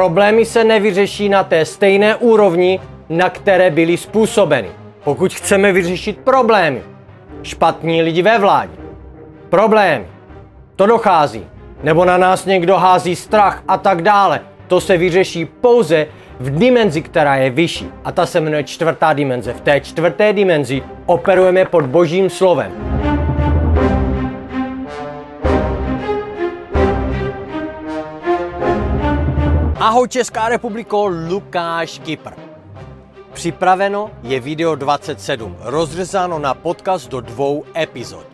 Problémy se nevyřeší na té stejné úrovni, na které byly způsobeny. Pokud chceme vyřešit problémy, špatní lidi ve vládě, problémy, to dochází, nebo na nás někdo hází strach a tak dále, to se vyřeší pouze v dimenzi, která je vyšší. A ta se jmenuje čtvrtá dimenze. V té čtvrté dimenzi operujeme pod božím slovem. Ahoj Česká republiko, Lukáš Kypr. Připraveno je video 27, rozřezáno na podcast do dvou epizod.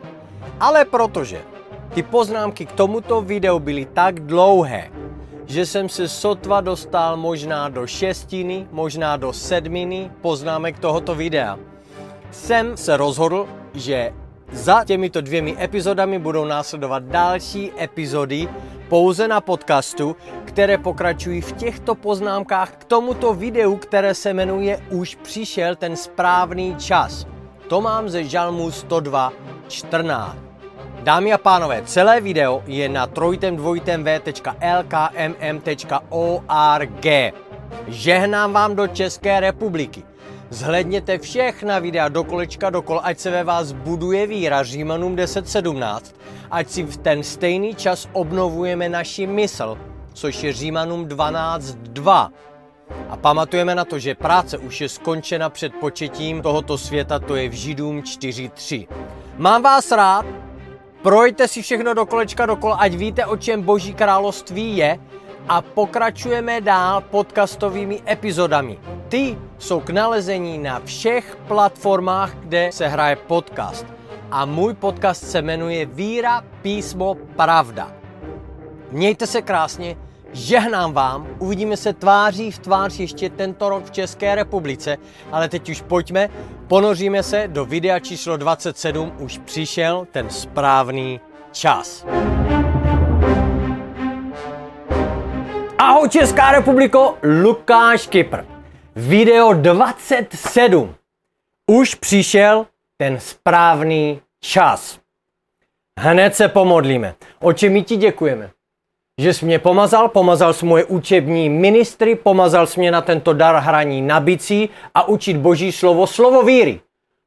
Ale protože ty poznámky k tomuto videu byly tak dlouhé, že jsem se sotva dostal možná do šestiny, možná do sedminy poznámek tohoto videa, jsem se rozhodl, že za těmito dvěmi epizodami budou následovat další epizody pouze na podcastu, které pokračují v těchto poznámkách k tomuto videu, které se jmenuje Už přišel ten správný čas. To mám ze Žalmu 102.14. Dámy a pánové, celé video je na trojtem2v.lkmm.org. Žehnám vám do České republiky. Zhledněte všechna videa do kolečka dokol, ať se ve vás buduje víra Římanům 10.17, ať si v ten stejný čas obnovujeme naši mysl, což je Římanům 12.2. A pamatujeme na to, že práce už je skončena před početím tohoto světa, to je v Židům 4.3. Mám vás rád, projďte si všechno do kolečka dokola, ať víte, o čem Boží království je a pokračujeme dál podcastovými epizodami. Ty jsou k nalezení na všech platformách, kde se hraje podcast. A můj podcast se jmenuje Víra, písmo, pravda. Mějte se krásně, žehnám vám, uvidíme se tváří v tvář ještě tento rok v České republice, ale teď už pojďme, ponoříme se do videa číslo 27, už přišel ten správný čas. Ahoj Česká republiko, Lukáš Kypr. Video 27. Už přišel ten správný čas. Hned se pomodlíme. Oče, my ti děkujeme, že jsi mě pomazal, pomazal jsi moje učební ministry, pomazal jsi mě na tento dar hraní na bicí a učit boží slovo, slovo víry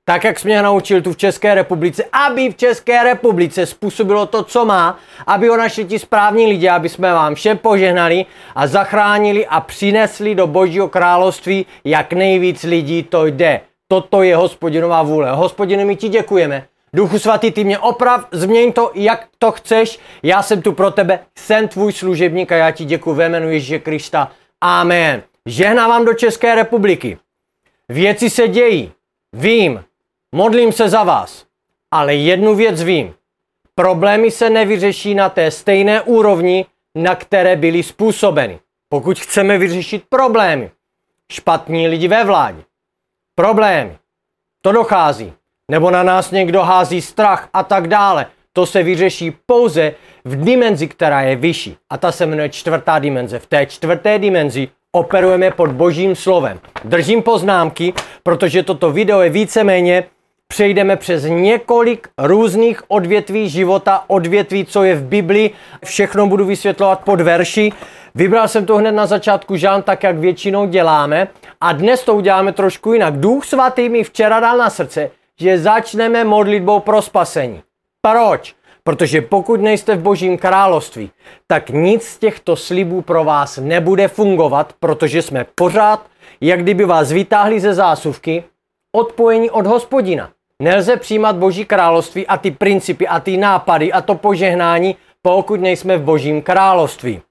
tak jak jsi mě naučil tu v České republice, aby v České republice způsobilo to, co má, aby ho našli ti správní lidi, aby jsme vám všem požehnali a zachránili a přinesli do Božího království, jak nejvíc lidí to jde. Toto je hospodinová vůle. Hospodine, my ti děkujeme. Duchu svatý, ty mě oprav, změň to, jak to chceš. Já jsem tu pro tebe, jsem tvůj služebník a já ti děkuji ve jménu Ježíše Krista. Amen. Žehnávám do České republiky. Věci se dějí. Vím, Modlím se za vás, ale jednu věc vím. Problémy se nevyřeší na té stejné úrovni, na které byly způsobeny. Pokud chceme vyřešit problémy, špatní lidi ve vládě, problémy, to dochází, nebo na nás někdo hází strach a tak dále, to se vyřeší pouze v dimenzi, která je vyšší. A ta se jmenuje čtvrtá dimenze. V té čtvrté dimenzi operujeme pod božím slovem. Držím poznámky, protože toto video je víceméně přejdeme přes několik různých odvětví života, odvětví, co je v Biblii. Všechno budu vysvětlovat pod verši. Vybral jsem to hned na začátku žán, tak jak většinou děláme. A dnes to uděláme trošku jinak. Duch svatý mi včera dal na srdce, že začneme modlitbou pro spasení. Proč? Protože pokud nejste v Božím království, tak nic z těchto slibů pro vás nebude fungovat, protože jsme pořád, jak kdyby vás vytáhli ze zásuvky, odpojení od hospodina. Nelze přijímat Boží království a ty principy a ty nápady a to požehnání, pokud nejsme v Božím království.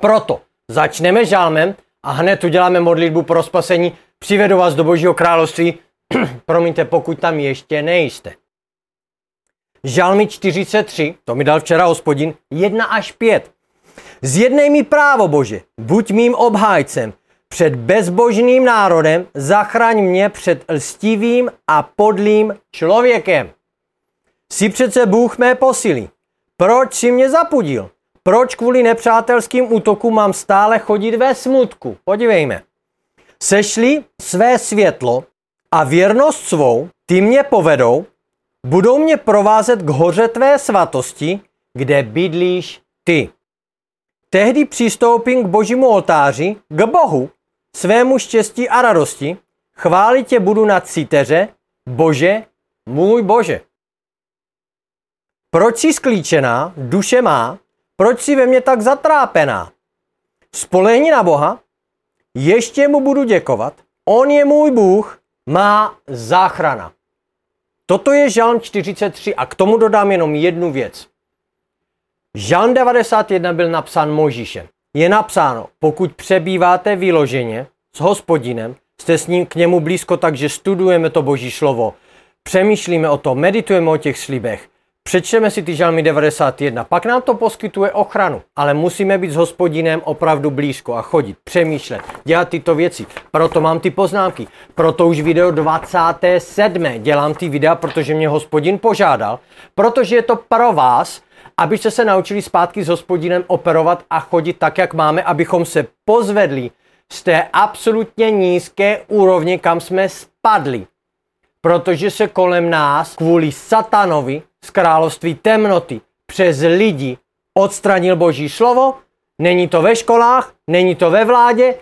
Proto začneme žálmem a hned uděláme modlitbu pro spasení. Přivedu vás do Božího království, promiňte, pokud tam ještě nejste. Žalmy 43, to mi dal včera hospodin, 1 až 5. Zjednej mi právo, Bože, buď mým obhájcem, před bezbožným národem, zachraň mě před lstivým a podlým člověkem. Jsi přece Bůh mé posily. Proč si mě zapudil? Proč kvůli nepřátelským útokům mám stále chodit ve smutku? Podívejme. Sešli své světlo a věrnost svou, ty mě povedou, budou mě provázet k hoře tvé svatosti, kde bydlíš ty. Tehdy přistoupím k božímu oltáři, k Bohu, svému štěstí a radosti, chválit tě budu na cíteře, Bože, můj Bože. Proč jsi sklíčená, duše má, proč jsi ve mně tak zatrápená? Spolehni na Boha, ještě mu budu děkovat, on je můj Bůh, má záchrana. Toto je Žalm 43 a k tomu dodám jenom jednu věc. Žalm 91 byl napsán Možíšem. Je napsáno, pokud přebýváte vyloženě s hospodinem, jste s ním k němu blízko, takže studujeme to boží slovo, přemýšlíme o tom, meditujeme o těch slibech, Přečteme si ty žalmy 91, pak nám to poskytuje ochranu, ale musíme být s hospodinem opravdu blízko a chodit, přemýšlet, dělat tyto věci. Proto mám ty poznámky, proto už video 27. dělám ty videa, protože mě hospodin požádal, protože je to pro vás, abyste se naučili zpátky s hospodinem operovat a chodit tak, jak máme, abychom se pozvedli z té absolutně nízké úrovně, kam jsme spadli. Protože se kolem nás kvůli satanovi z království temnoty přes lidi odstranil Boží slovo, není to ve školách, není to ve vládě,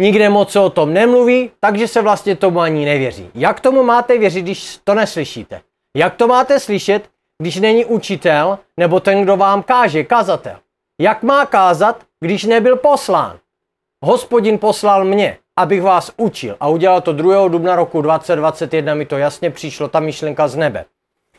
nikde moc se o tom nemluví, takže se vlastně tomu ani nevěří. Jak tomu máte věřit, když to neslyšíte? Jak to máte slyšet, když není učitel nebo ten, kdo vám káže, kazatel? Jak má kázat, když nebyl poslán? Hospodin poslal mě, abych vás učil a udělal to 2. dubna roku 2021, mi to jasně přišlo, ta myšlenka z nebe.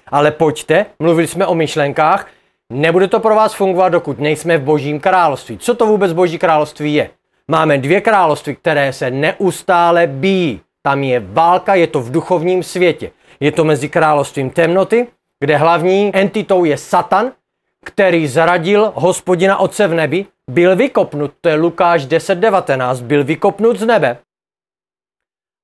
Ale pojďte, mluvili jsme o myšlenkách, nebude to pro vás fungovat, dokud nejsme v božím království. Co to vůbec boží království je? Máme dvě království, které se neustále bíjí. Tam je válka, je to v duchovním světě. Je to mezi královstvím temnoty, kde hlavní entitou je Satan, který zradil hospodina Otce v nebi, byl vykopnut, to je Lukáš 10.19, byl vykopnut z nebe.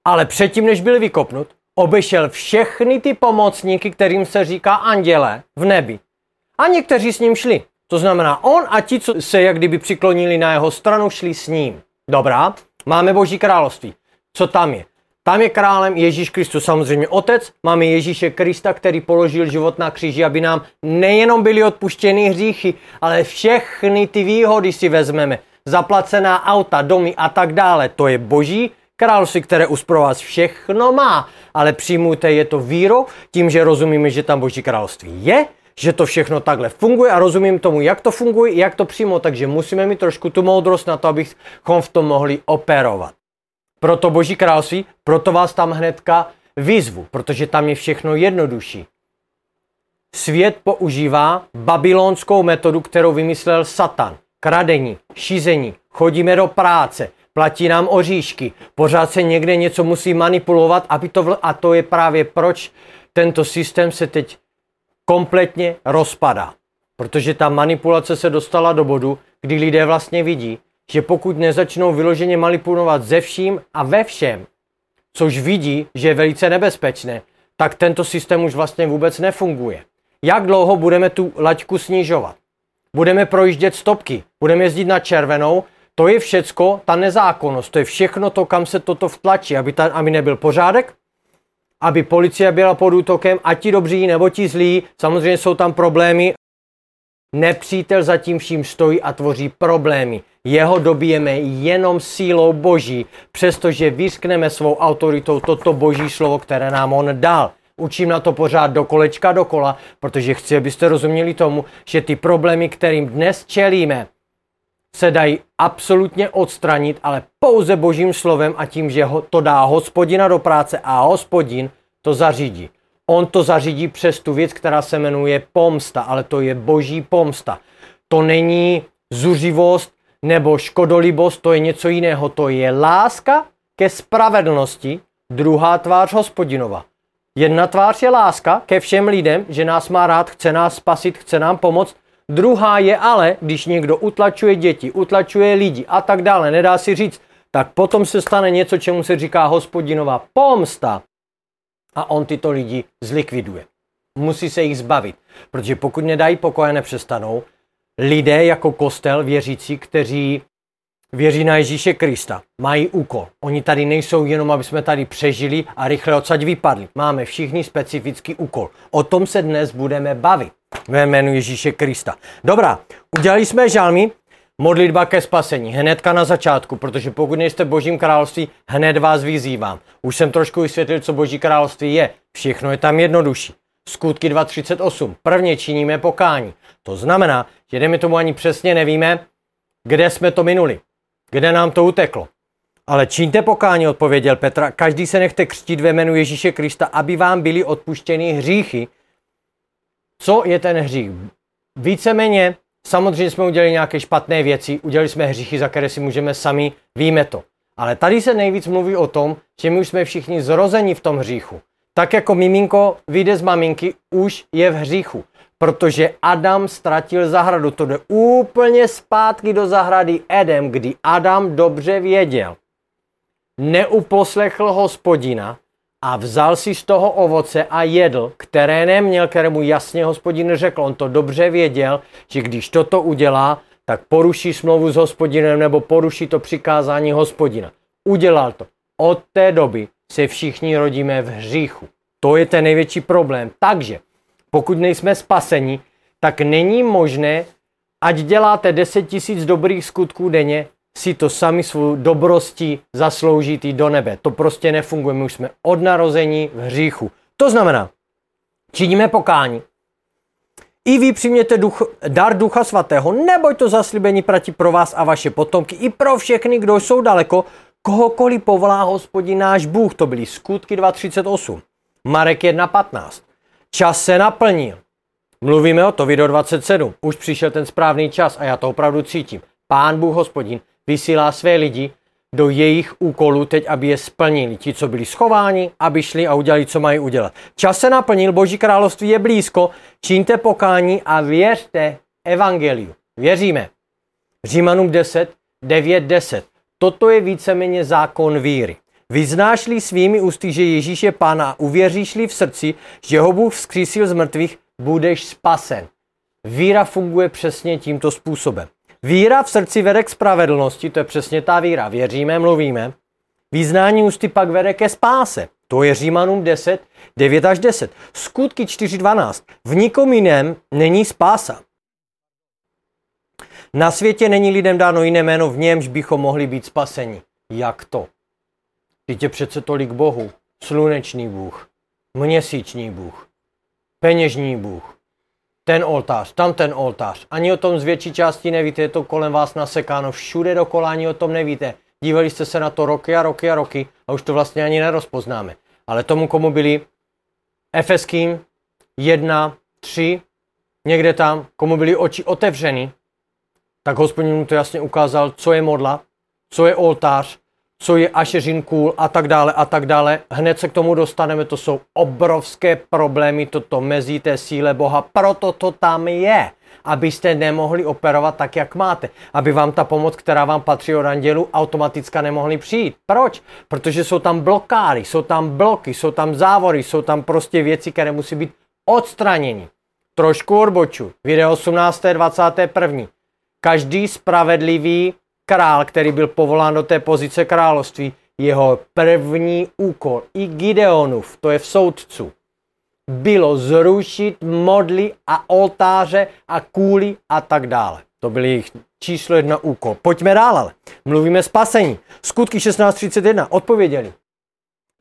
Ale předtím, než byl vykopnut, obešel všechny ty pomocníky, kterým se říká anděle v nebi. A někteří s ním šli. To znamená, on a ti, co se jak kdyby přiklonili na jeho stranu, šli s ním. Dobrá, máme Boží království. Co tam je? Tam je králem Ježíš Kristus, samozřejmě otec. Máme Ježíše Krista, který položil život na kříži, aby nám nejenom byly odpuštěny hříchy, ale všechny ty výhody si vezmeme. Zaplacená auta, domy a tak dále. To je boží království, které už pro vás všechno má. Ale přijmujte je to víro, tím, že rozumíme, že tam boží království je, že to všechno takhle funguje a rozumím tomu, jak to funguje, jak to přijmout, takže musíme mít trošku tu moudrost na to, abychom v tom mohli operovat. Proto Boží království, proto vás tam hnedka vyzvu, protože tam je všechno jednodušší. Svět používá babylonskou metodu, kterou vymyslel Satan. Kradení, šízení, chodíme do práce, platí nám oříšky, pořád se někde něco musí manipulovat, aby to vl- a to je právě proč tento systém se teď kompletně rozpadá. Protože ta manipulace se dostala do bodu, kdy lidé vlastně vidí, že pokud nezačnou vyloženě manipulovat ze vším a ve všem, což vidí, že je velice nebezpečné, tak tento systém už vlastně vůbec nefunguje. Jak dlouho budeme tu laťku snižovat? Budeme projíždět stopky, budeme jezdit na červenou, to je všecko, ta nezákonnost, to je všechno to, kam se toto vtlačí, aby, ta, aby nebyl pořádek, aby policie byla pod útokem, a ti dobří nebo ti zlí, samozřejmě jsou tam problémy, Nepřítel za tím vším stojí a tvoří problémy. Jeho dobijeme jenom sílou boží, přestože vyskneme svou autoritou toto boží slovo, které nám on dal. Učím na to pořád do kolečka dokola, protože chci, abyste rozuměli tomu, že ty problémy, kterým dnes čelíme, se dají absolutně odstranit, ale pouze božím slovem a tím, že to dá hospodina do práce a hospodin to zařídí. On to zařídí přes tu věc, která se jmenuje pomsta, ale to je boží pomsta. To není zuřivost nebo škodolibost, to je něco jiného. To je láska ke spravedlnosti, druhá tvář hospodinova. Jedna tvář je láska ke všem lidem, že nás má rád, chce nás spasit, chce nám pomoct. Druhá je ale, když někdo utlačuje děti, utlačuje lidi a tak dále, nedá si říct, tak potom se stane něco, čemu se říká hospodinová pomsta a on tyto lidi zlikviduje. Musí se jich zbavit, protože pokud nedají pokoje, nepřestanou, lidé jako kostel věřící, kteří věří na Ježíše Krista, mají úkol. Oni tady nejsou jenom, aby jsme tady přežili a rychle odsaď vypadli. Máme všichni specifický úkol. O tom se dnes budeme bavit ve jménu Ježíše Krista. Dobrá, udělali jsme žalmy. Modlitba ke spasení, hnedka na začátku, protože pokud nejste božím království, hned vás vyzývám. Už jsem trošku vysvětlil, co boží království je. Všechno je tam jednodušší. Skutky 2.38. Prvně činíme pokání. To znamená, že jdeme tomu ani přesně nevíme, kde jsme to minuli. Kde nám to uteklo. Ale čiňte pokání, odpověděl Petra, každý se nechte křtít ve jménu Ježíše Krista, aby vám byly odpuštěny hříchy. Co je ten hřích? Víceméně, samozřejmě jsme udělali nějaké špatné věci, udělali jsme hříchy, za které si můžeme sami, víme to. Ale tady se nejvíc mluví o tom, že my už jsme všichni zrozeni v tom hříchu. Tak jako miminko vyjde z maminky, už je v hříchu. Protože Adam ztratil zahradu. To jde úplně zpátky do zahrady Edem, kdy Adam dobře věděl, neuposlechl hospodina a vzal si z toho ovoce a jedl, které neměl, kterému jasně hospodin řekl. On to dobře věděl, že když toto udělá, tak poruší smlouvu s hospodinem nebo poruší to přikázání hospodina. Udělal to. Od té doby se všichni rodíme v hříchu. To je ten největší problém. Takže, pokud nejsme spaseni, tak není možné, ať děláte 10 tisíc dobrých skutků denně, si to sami svou dobrostí zasloužit do nebe. To prostě nefunguje. My už jsme od narození v hříchu. To znamená, činíme pokání. I vy přijměte duch, dar Ducha Svatého, neboť to zaslíbení platí pro vás a vaše potomky, i pro všechny, kdo jsou daleko, kohokoliv povolá hospodin náš Bůh. To byly skutky 2.38. Marek 1.15. Čas se naplnil. Mluvíme o to, video 27. Už přišel ten správný čas a já to opravdu cítím. Pán Bůh hospodin vysílá své lidi do jejich úkolů teď, aby je splnili. Ti, co byli schováni, aby šli a udělali, co mají udělat. Čas se naplnil, Boží království je blízko, čiňte pokání a věřte evangeliu. Věříme. Římanům 10, 9, 10. Toto je víceméně zákon víry. Vyznáš-li svými ústy, že Ježíš je Pán a uvěříš-li v srdci, že ho Bůh vzkřísil z mrtvých, budeš spasen. Víra funguje přesně tímto způsobem. Víra v srdci vede k spravedlnosti, to je přesně ta víra. Věříme, mluvíme. Význání ústy pak vede ke spáse. To je Římanům 10, 9 až 10. Skutky 4.12. V nikom jiném není spása. Na světě není lidem dáno jiné jméno, v němž bychom mohli být spaseni. Jak to? Teď je přece tolik Bohu. Slunečný Bůh, měsíční Bůh, peněžní Bůh, ten oltář, tam ten oltář. Ani o tom z větší části nevíte, je to kolem vás nasekáno, všude dokola ani o tom nevíte. Dívali jste se na to roky a roky a roky a už to vlastně ani nerozpoznáme. Ale tomu, komu byli Efeským 1, 3, někde tam, komu byly oči otevřeny, tak hospodin mu to jasně ukázal, co je modla, co je oltář, co je ašeřin kůl a tak dále a tak dále. Hned se k tomu dostaneme, to jsou obrovské problémy, toto mezí té síle Boha, proto to tam je, abyste nemohli operovat tak, jak máte. Aby vám ta pomoc, která vám patří od andělu, automaticky nemohli přijít. Proč? Protože jsou tam blokády, jsou tam bloky, jsou tam závory, jsou tam prostě věci, které musí být odstraněny. Trošku odboču. Video 18. 21. Každý spravedlivý král, který byl povolán do té pozice království, jeho první úkol, i Gideonův, to je v soudcu, bylo zrušit modly a oltáře a kůly a tak dále. To byl jejich číslo jedna úkol. Pojďme dál, ale mluvíme spasení. Skutky 16.31 odpověděli.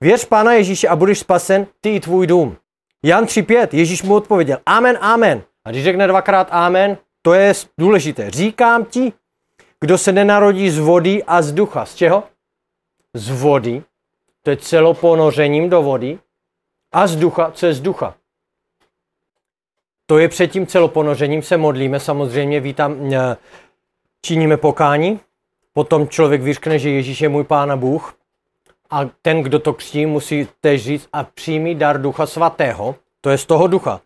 Věř Pána Ježíše a budeš spasen, ty i tvůj dům. Jan 3.5, Ježíš mu odpověděl, amen, amen. A když řekne dvakrát amen, to je důležité. Říkám ti, kdo se nenarodí z vody a z ducha. Z čeho? Z vody. To je celoponořením do vody. A z ducha, co je z ducha? To je před tím celoponořením, se modlíme, samozřejmě vítám, eh, činíme pokání, potom člověk vyřkne, že Ježíš je můj Pán a Bůh a ten, kdo to křtí, musí tež říct a přijmí dar Ducha Svatého, to je z toho ducha.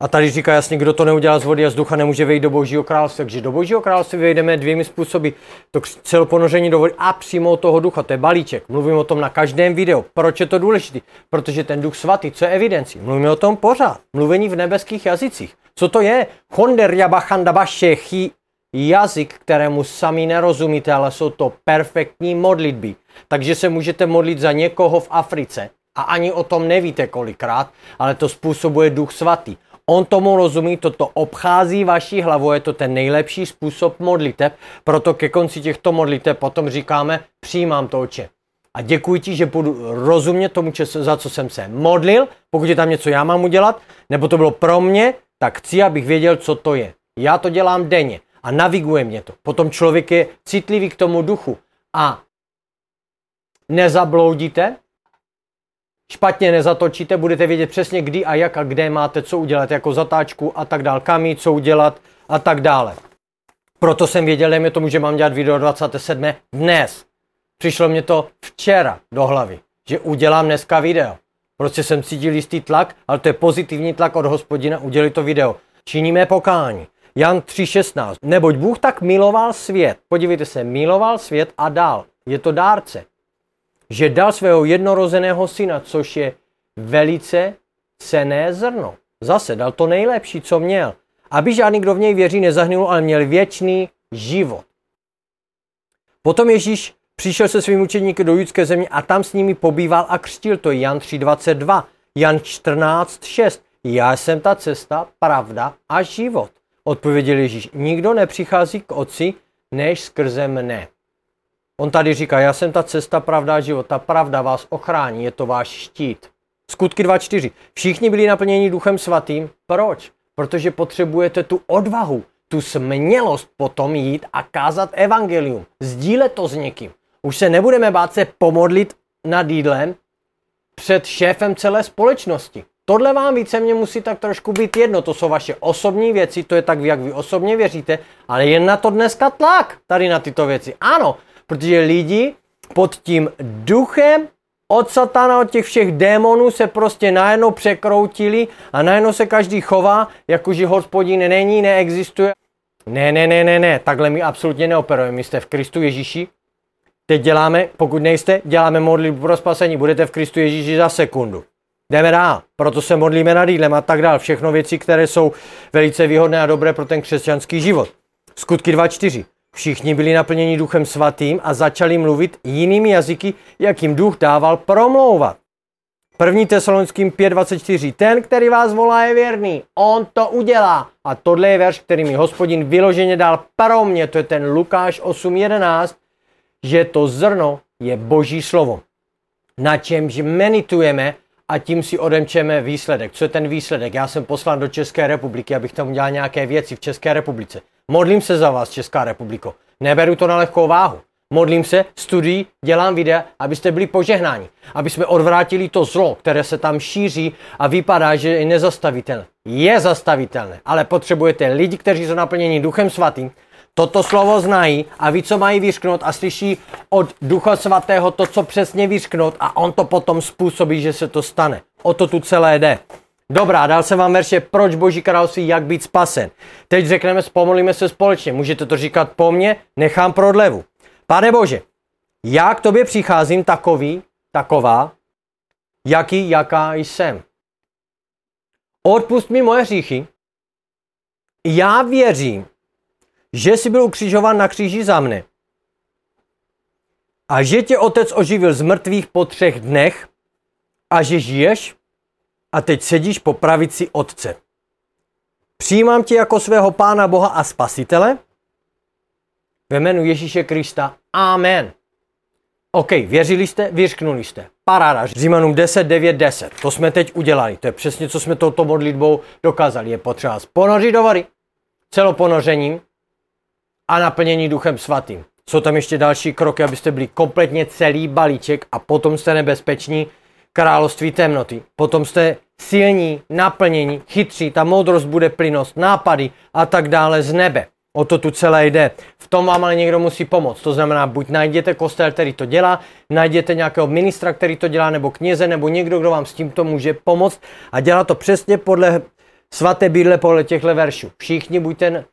A tady říká jasně, kdo to neudělá z vody a z ducha, nemůže vejít do Božího království. Takže do Božího království vejdeme dvěmi způsoby. To celoponoření do vody a přímo toho ducha, to je balíček. Mluvím o tom na každém videu. Proč je to důležité? Protože ten duch svatý, co je evidenci? Mluvíme o tom pořád. Mluvení v nebeských jazycích. Co to je? Honder jabachandabašechi jazyk, kterému sami nerozumíte, ale jsou to perfektní modlitby. Takže se můžete modlit za někoho v Africe a ani o tom nevíte kolikrát, ale to způsobuje duch svatý. On tomu rozumí, toto obchází vaší hlavu, je to ten nejlepší způsob modliteb, proto ke konci těchto modliteb potom říkáme, přijímám to oče. A děkuji ti, že budu rozumět tomu, za co jsem se modlil, pokud je tam něco já mám udělat, nebo to bylo pro mě, tak chci, abych věděl, co to je. Já to dělám denně a naviguje mě to. Potom člověk je citlivý k tomu duchu a nezabloudíte, špatně nezatočíte, budete vědět přesně kdy a jak a kde máte co udělat, jako zatáčku a tak dále, kam jít, co udělat a tak dále. Proto jsem věděl, dejme tomu, že mám dělat video 27. dnes. Přišlo mě to včera do hlavy, že udělám dneska video. Prostě jsem cítil jistý tlak, ale to je pozitivní tlak od hospodina, udělit to video. Činíme pokání. Jan 3.16. Neboť Bůh tak miloval svět. Podívejte se, miloval svět a dal. Je to dárce že dal svého jednorozeného syna, což je velice cené zrno. Zase dal to nejlepší, co měl. Aby žádný, kdo v něj věří, nezahnul, ale měl věčný život. Potom Ježíš přišel se svým učeníky do judské země a tam s nimi pobýval a křtil. To je Jan 3.22, Jan 14.6. Já jsem ta cesta, pravda a život. Odpověděl Ježíš. Nikdo nepřichází k otci, než skrze mne. On tady říká, já jsem ta cesta, pravda a život. Ta pravda vás ochrání, je to váš štít. Skutky 2.4. Všichni byli naplněni duchem svatým. Proč? Protože potřebujete tu odvahu, tu smělost potom jít a kázat evangelium. Sdílet to s někým. Už se nebudeme bát se pomodlit nad jídlem před šéfem celé společnosti. Tohle vám víceméně musí tak trošku být jedno, to jsou vaše osobní věci, to je tak, jak vy osobně věříte, ale je na to dneska tlak tady na tyto věci. Ano, Protože lidi pod tím duchem od satana, od těch všech démonů se prostě najednou překroutili a najednou se každý chová, jakože hospodin není, neexistuje. Ne, ne, ne, ne, ne, takhle my absolutně neoperujeme. My jste v Kristu Ježíši. Teď děláme, pokud nejste, děláme modlitbu pro spasení. Budete v Kristu Ježíši za sekundu. Jdeme dál. Proto se modlíme nad jídlem a tak dál. Všechno věci, které jsou velice výhodné a dobré pro ten křesťanský život. Skutky 2.4. Všichni byli naplněni duchem svatým a začali mluvit jinými jazyky, jak jim duch dával promlouvat. První tesalonickým 5.24. Ten, který vás volá, je věrný. On to udělá. A tohle je verš, který mi hospodin vyloženě dal pro mě. To je ten Lukáš 8.11, že to zrno je boží slovo. Na čemž meditujeme a tím si odemčeme výsledek. Co je ten výsledek? Já jsem poslán do České republiky, abych tam udělal nějaké věci v České republice. Modlím se za vás, Česká republiko. Neberu to na lehkou váhu. Modlím se, studuji, dělám videa, abyste byli požehnáni. Aby jsme odvrátili to zlo, které se tam šíří a vypadá, že je nezastavitelné. Je zastavitelné, ale potřebujete lidi, kteří jsou naplněni Duchem Svatým, toto slovo znají a ví, co mají vyřknout a slyší od Ducha Svatého to, co přesně vyřknout a on to potom způsobí, že se to stane. O to tu celé jde. Dobrá, dal jsem vám verše Proč Boží království, jak být spasen. Teď řekneme, pomolíme se společně. Můžete to říkat po mně, nechám prodlevu. Pane Bože, já k tobě přicházím takový, taková, jaký, jaká jsem. Odpust mi moje hříchy. Já věřím, že jsi byl ukřižován na kříži za mne a že tě otec oživil z mrtvých po třech dnech a že žiješ a teď sedíš po pravici Otce. Přijímám tě jako svého Pána Boha a Spasitele ve jménu Ježíše Krista. Amen. OK, věřili jste, vyřknuli jste. Paráda. Římanům 10, 9, 10. To jsme teď udělali. To je přesně, co jsme touto modlitbou dokázali. Je potřeba ponořit do vody celoponořením a naplnění duchem svatým. Jsou tam ještě další kroky, abyste byli kompletně celý balíček a potom jste nebezpeční království temnoty. Potom jste silní, naplnění, chytří, ta moudrost bude plynost, nápady a tak dále z nebe. O to tu celé jde. V tom vám ale někdo musí pomoct. To znamená, buď najděte kostel, který to dělá, najděte nějakého ministra, který to dělá, nebo kněze, nebo někdo, kdo vám s tímto může pomoct a dělá to přesně podle svaté bídle, podle těchto veršů. Všichni buďte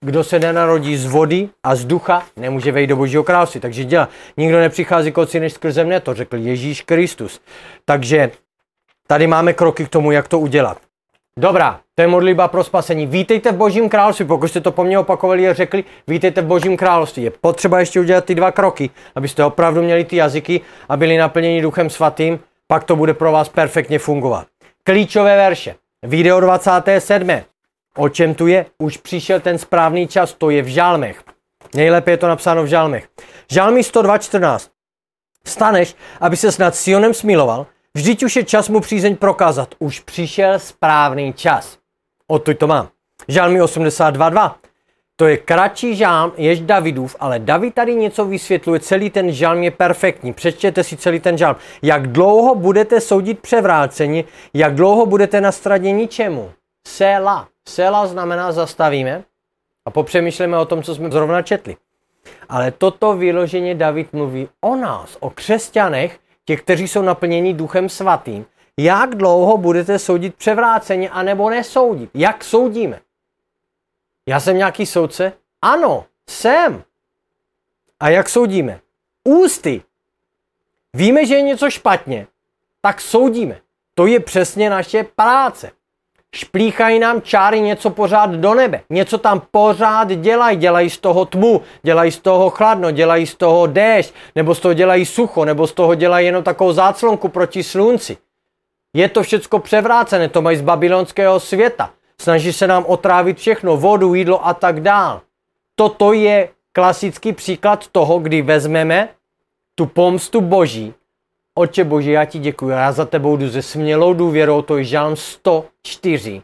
kdo se nenarodí z vody a z ducha, nemůže vejít do božího království. Takže dělá. Nikdo nepřichází k otci než skrze mne, to řekl Ježíš Kristus. Takže tady máme kroky k tomu, jak to udělat. Dobrá, to je modlitba pro spasení. Vítejte v Božím království. Pokud jste to po mně opakovali a řekli, vítejte v Božím království. Je potřeba ještě udělat ty dva kroky, abyste opravdu měli ty jazyky a byli naplněni Duchem Svatým, pak to bude pro vás perfektně fungovat. Klíčové verše. Video 27. O čem tu je? Už přišel ten správný čas, to je v žálmech. Nejlépe je to napsáno v žálmech. Žálmy 102.14. Staneš, aby se nad Sionem smiloval, vždyť už je čas mu přízeň prokázat. Už přišel správný čas. Odtud to mám. Žálmy 82.2. To je kratší žálm, jež Davidův, ale David tady něco vysvětluje, celý ten žálm je perfektní. Přečtěte si celý ten žálm. Jak dlouho budete soudit převrácení, jak dlouho budete na straně ničemu? Sela. Sela znamená zastavíme a popřemýšlíme o tom, co jsme zrovna četli. Ale toto vyloženě David mluví o nás, o křesťanech, těch, kteří jsou naplněni duchem svatým. Jak dlouho budete soudit převráceně, anebo nesoudit? Jak soudíme? Já jsem nějaký soudce? Ano, jsem. A jak soudíme? Ústy. Víme, že je něco špatně, tak soudíme. To je přesně naše práce. Šplíchají nám čáry něco pořád do nebe. Něco tam pořád dělají. Dělají z toho tmu, dělají z toho chladno, dělají z toho déšť, nebo z toho dělají sucho, nebo z toho dělají jenom takovou záclonku proti slunci. Je to všecko převrácené, to mají z babylonského světa. Snaží se nám otrávit všechno, vodu, jídlo a tak dál. Toto je klasický příklad toho, kdy vezmeme tu pomstu boží. Oče boží, já ti děkuji, já za tebou jdu se smělou důvěrou, to je žálm 104.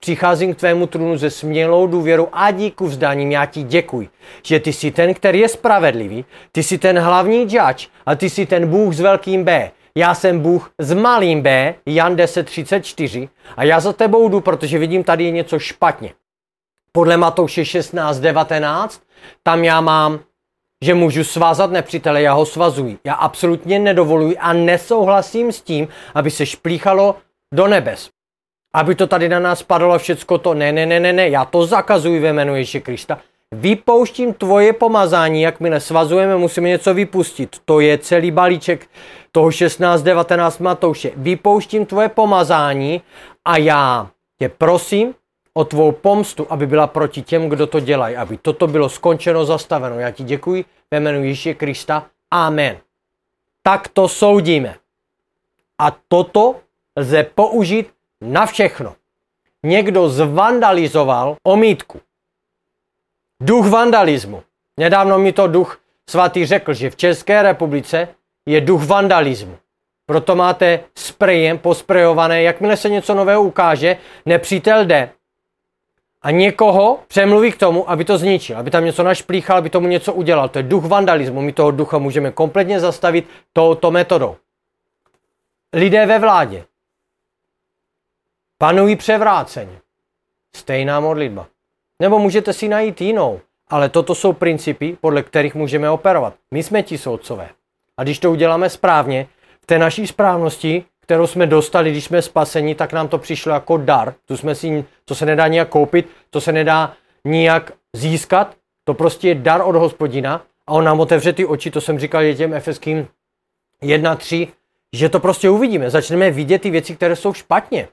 Přicházím k tvému trůnu se smělou důvěrou a díku vzdáním, já ti děkuji, že ty jsi ten, který je spravedlivý, ty jsi ten hlavní judge a ty jsi ten Bůh s velkým B. Já jsem Bůh s malým B, Jan 10.34 a já za tebou jdu, protože vidím, tady je něco špatně. Podle Matouše 16.19, tam já mám, že můžu svázat nepřítele, já ho svazuji. Já absolutně nedovoluji a nesouhlasím s tím, aby se šplíchalo do nebes. Aby to tady na nás padalo všecko to, ne, ne, ne, ne, ne, já to zakazuji ve jménu Ježíše Krista. Vypouštím tvoje pomazání, jakmile svazujeme, musíme něco vypustit. To je celý balíček toho 16.19 Matouše. Vypouštím tvoje pomazání a já tě prosím o tvou pomstu, aby byla proti těm, kdo to dělají, aby toto bylo skončeno, zastaveno. Já ti děkuji ve jménu Ježíše Krista. Amen. Tak to soudíme. A toto lze použít na všechno. Někdo zvandalizoval omítku. Duch vandalismu. Nedávno mi to duch svatý řekl, že v České republice je duch vandalismu. Proto máte sprejem posprejované, jakmile se něco nového ukáže, nepřítel jde a někoho přemluví k tomu, aby to zničil, aby tam něco našplíchal, aby tomu něco udělal. To je duch vandalismu. My toho ducha můžeme kompletně zastavit touto metodou. Lidé ve vládě panují převráceně. Stejná modlitba. Nebo můžete si najít jinou. Ale toto jsou principy, podle kterých můžeme operovat. My jsme ti soudcové. A když to uděláme správně, v té naší správnosti, kterou jsme dostali, když jsme spaseni, tak nám to přišlo jako dar. To, jsme si, to se nedá nijak koupit, to se nedá nijak získat. To prostě je dar od hospodina a on nám otevře ty oči, to jsem říkal těm efeským 1.3, že to prostě uvidíme. Začneme vidět ty věci, které jsou špatně.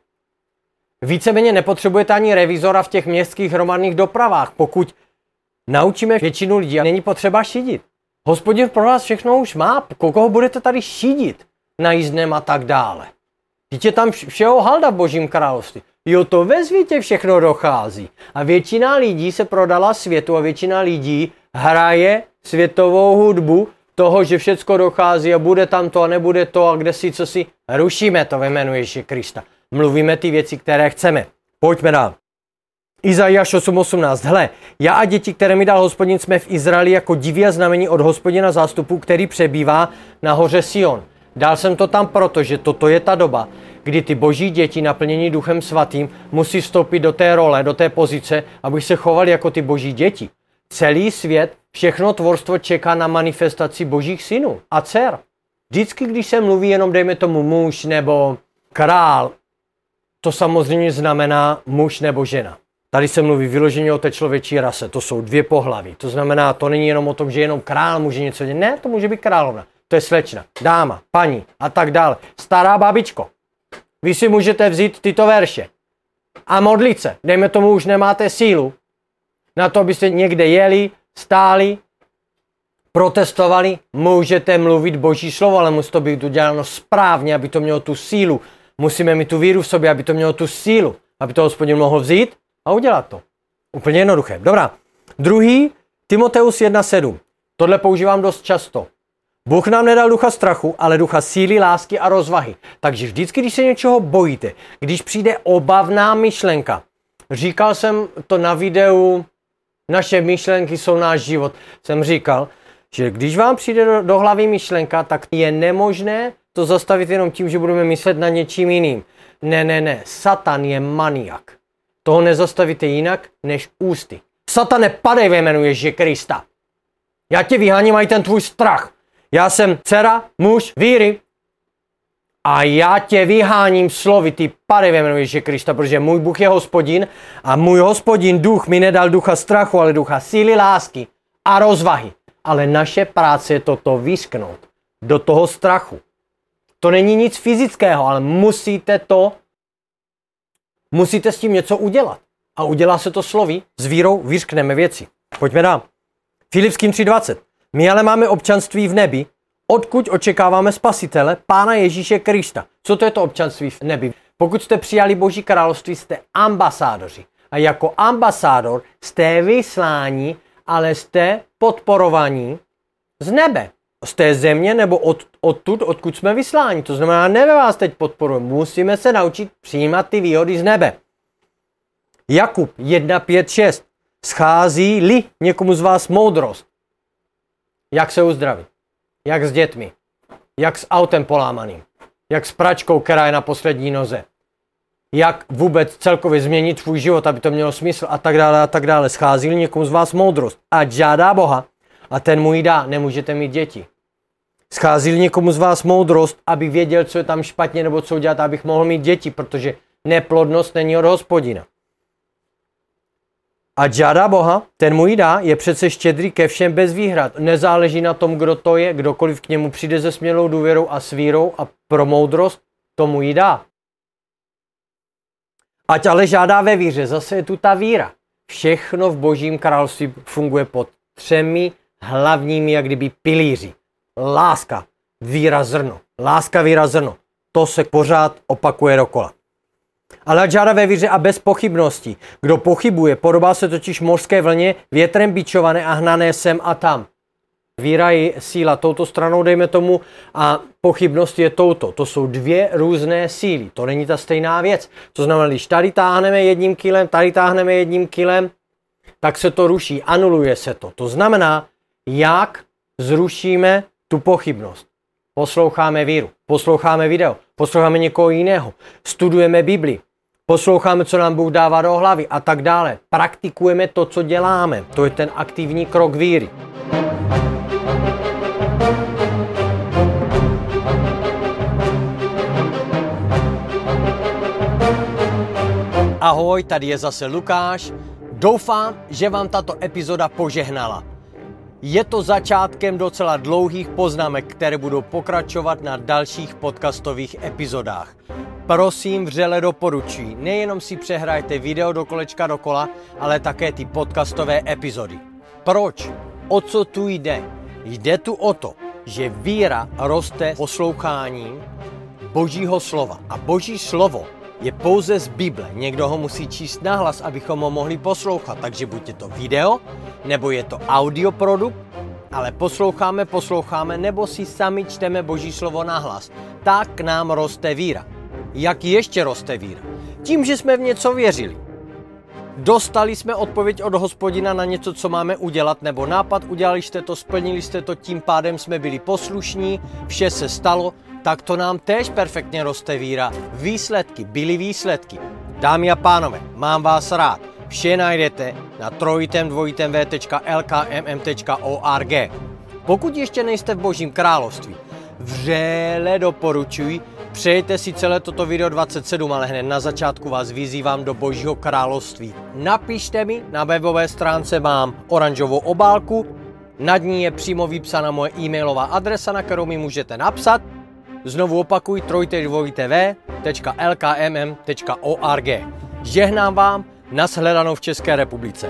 Víceméně nepotřebujete ani revizora v těch městských hromadných dopravách, pokud naučíme většinu lidí a není potřeba šidit. Hospodin pro vás všechno už má, koho budete tady šidit na jízdném a tak dále. Víte tam všeho halda v božím království. Jo, to ve světě všechno dochází. A většina lidí se prodala světu a většina lidí hraje světovou hudbu toho, že všecko dochází a bude tam to a nebude to a kde si co si. Rušíme to ve jménu Ježíše Krista mluvíme ty věci, které chceme. Pojďme dál. Izajáš 8.18. Hle, já a děti, které mi dal hospodin, jsme v Izraeli jako diví a znamení od hospodina zástupu, který přebývá na hoře Sion. Dal jsem to tam proto, že toto je ta doba, kdy ty boží děti naplnění duchem svatým musí vstoupit do té role, do té pozice, aby se chovali jako ty boží děti. Celý svět, všechno tvorstvo čeká na manifestaci božích synů a dcer. Vždycky, když se mluví jenom, dejme tomu, muž nebo král, to samozřejmě znamená muž nebo žena. Tady se mluví vyloženě o té člověčí rase. To jsou dvě pohlaví. To znamená, to není jenom o tom, že jenom král může něco dělat. Ne, to může být královna. To je slečna, dáma, paní a tak dále. Stará babičko. Vy si můžete vzít tyto verše a modlit se. Dejme tomu, už nemáte sílu na to, abyste někde jeli, stáli, protestovali. Můžete mluvit boží slovo, ale musí to být uděláno správně, aby to mělo tu sílu Musíme mít tu víru v sobě, aby to mělo tu sílu, aby to hospodin mohl vzít a udělat to. Úplně jednoduché. Dobrá. Druhý, Timoteus 1.7. Tohle používám dost často. Bůh nám nedal ducha strachu, ale ducha síly, lásky a rozvahy. Takže vždycky, když se něčeho bojíte, když přijde obavná myšlenka, říkal jsem to na videu, naše myšlenky jsou náš život, jsem říkal, že když vám přijde do, do hlavy myšlenka, tak je nemožné to zastavit jenom tím, že budeme myslet na něčím jiným. Ne, ne, ne, Satan je maniak. Toho nezastavíte jinak než ústy. Satane, padej ve jménu Ježíše Krista. Já tě vyháním i ten tvůj strach. Já jsem dcera, muž víry a já tě vyháním slovy, ty padej ve jménu Ježíše Krista, protože můj Bůh je hospodin a můj hospodin duch mi nedal ducha strachu, ale ducha síly, lásky a rozvahy. Ale naše práce je toto vysknout do toho strachu. To není nic fyzického, ale musíte to, musíte s tím něco udělat. A udělá se to slovy, s vírou vyřkneme věci. Pojďme dál. Filipským 3.20. My ale máme občanství v nebi, odkud očekáváme spasitele, Pána Ježíše Krista. Co to je to občanství v nebi? Pokud jste přijali Boží království, jste ambasádoři. A jako ambasádor jste vyslání, ale jste podporovaní z nebe. Z té země nebo od, odtud, odkud jsme vysláni. To znamená, nebe vás teď podporuje. Musíme se naučit přijímat ty výhody z nebe. Jakub 1, 5, 6. Schází-li někomu z vás moudrost, jak se uzdravit, jak s dětmi, jak s autem polámaným, jak s pračkou, která je na poslední noze, jak vůbec celkově změnit svůj život, aby to mělo smysl? A tak dále a tak dále. Schází někomu z vás moudrost, a žádá Boha a ten mu ji dá, nemůžete mít děti. Schází někomu z vás moudrost, aby věděl, co je tam špatně nebo co udělat, abych mohl mít děti, protože neplodnost není od hospodina a žádá Boha, ten mu ji dá, je přece štědrý ke všem bez výhrad. Nezáleží na tom, kdo to je, kdokoliv k němu přijde se smělou důvěrou a svírou a pro moudrost, tomu ji dá. Ať ale žádá ve víře, zase je tu ta víra. Všechno v božím království funguje pod třemi hlavními, jak kdyby pilíři. Láska, víra, zrno. Láska, víra, zrno. To se pořád opakuje dokola ale žádá ve víře a bez pochybností. Kdo pochybuje, podobá se totiž mořské vlně, větrem bičované a hnané sem a tam. Víra je síla touto stranou, dejme tomu, a pochybnost je touto. To jsou dvě různé síly. To není ta stejná věc. To znamená, když tady táhneme jedním kilem, tady táhneme jedním kilem, tak se to ruší, anuluje se to. To znamená, jak zrušíme tu pochybnost. Posloucháme víru, posloucháme video, posloucháme někoho jiného, studujeme Bibli, posloucháme, co nám Bůh dává do hlavy a tak dále. Praktikujeme to, co děláme. To je ten aktivní krok víry. Ahoj, tady je zase Lukáš. Doufám, že vám tato epizoda požehnala. Je to začátkem docela dlouhých poznámek, které budou pokračovat na dalších podcastových epizodách. Prosím, vřele doporučuji, nejenom si přehrajte video do kolečka dokola, ale také ty podcastové epizody. Proč? O co tu jde? Jde tu o to, že víra roste posloucháním Božího slova. A Boží slovo je pouze z Bible. Někdo ho musí číst nahlas, abychom ho mohli poslouchat. Takže buď je to video, nebo je to audio produkt, ale posloucháme, posloucháme, nebo si sami čteme Boží slovo nahlas. Tak nám roste víra. Jak ještě roste víra? Tím, že jsme v něco věřili. Dostali jsme odpověď od hospodina na něco, co máme udělat, nebo nápad, udělali jste to, splnili jste to, tím pádem jsme byli poslušní, vše se stalo, tak to nám též perfektně roste víra. Výsledky byly výsledky. Dámy a pánové, mám vás rád. Vše najdete na v.lkmm.org. Pokud ještě nejste v Božím království, vřele doporučuji, Přejte si celé toto video 27, ale hned na začátku vás vyzývám do Božího království. Napište mi, na webové stránce mám oranžovou obálku, nad ní je přímo vypsána moje e-mailová adresa, na kterou mi můžete napsat. Znovu opakuj trojtv.lkmm.org. Žehnám vám, nashledanou v České republice.